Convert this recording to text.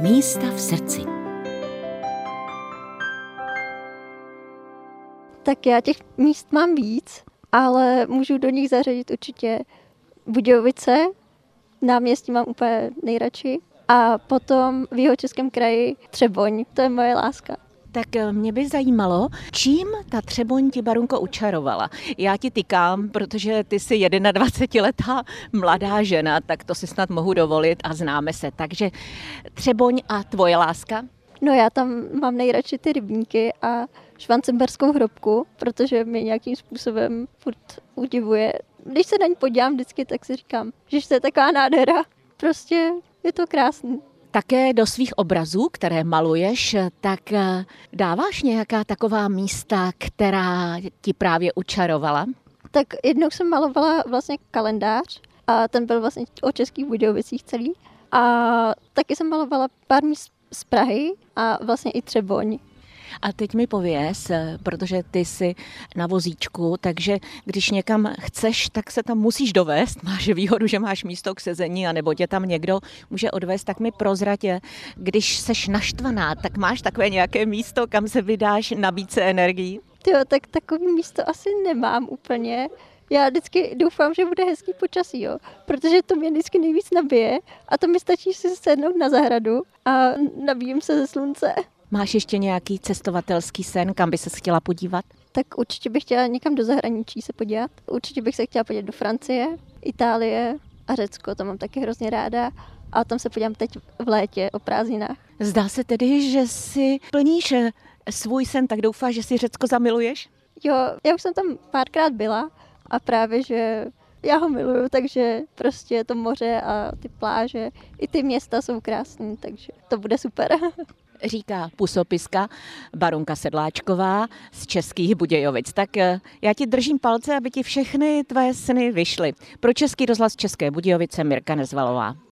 Místa v srdci. Tak já těch míst mám víc, ale můžu do nich zařadit určitě Budějovice, náměstí mám úplně nejradši, a potom v jeho českém kraji Třeboň, to je moje láska. Tak eh, mě by zajímalo, čím ta Třeboň ti Barunko učarovala. Já ti tykám, protože ty jsi 21-letá mladá žena, tak to si snad mohu dovolit a známe se. Takže Třeboň a tvoje láska? No já tam mám nejradši ty rybníky a švancemberskou hrobku, protože mě nějakým způsobem furt udivuje. Když se na ní podívám vždycky, tak si říkám, že to je taková nádhera. Prostě je to krásný. Také do svých obrazů, které maluješ, tak eh, dáváš nějaká taková místa, která ti právě učarovala? Tak jednou jsem malovala vlastně kalendář a ten byl vlastně o českých Budějovicích celý. A taky jsem malovala pár míst z Prahy a vlastně i Třeboň. A teď mi pověz, eh, protože ty jsi na vozíčku, takže když někam chceš, tak se tam musíš dovést. Máš výhodu, že máš místo k sezení, anebo tě tam někdo může odvést, tak mi prozratě, když seš naštvaná, tak máš takové nějaké místo, kam se vydáš na více energií? Jo, tak takový místo asi nemám úplně. Já vždycky doufám, že bude hezký počasí, jo, protože to mě vždycky nejvíc nabije a to mi stačí si sednout na zahradu a nabíjím se ze slunce. Máš ještě nějaký cestovatelský sen, kam by se chtěla podívat? Tak určitě bych chtěla někam do zahraničí se podívat. Určitě bych se chtěla podívat do Francie, Itálie a Řecko, to mám taky hrozně ráda. A tam se podívám teď v létě o prázdninách. Zdá se tedy, že si plníš eh, svůj sen, tak doufáš, že si Řecko zamiluješ? Jo, já už jsem tam párkrát byla a právě, že já ho miluju, takže prostě to moře a ty pláže, i ty města jsou krásné, takže to bude super. říká pusopiska Barunka Sedláčková z Českých Budějovic. Tak eh, já ti držím palce, aby ti všechny tvé sny vyšly. Pro Český rozhlas České Budějovice Mirka Nezvalová.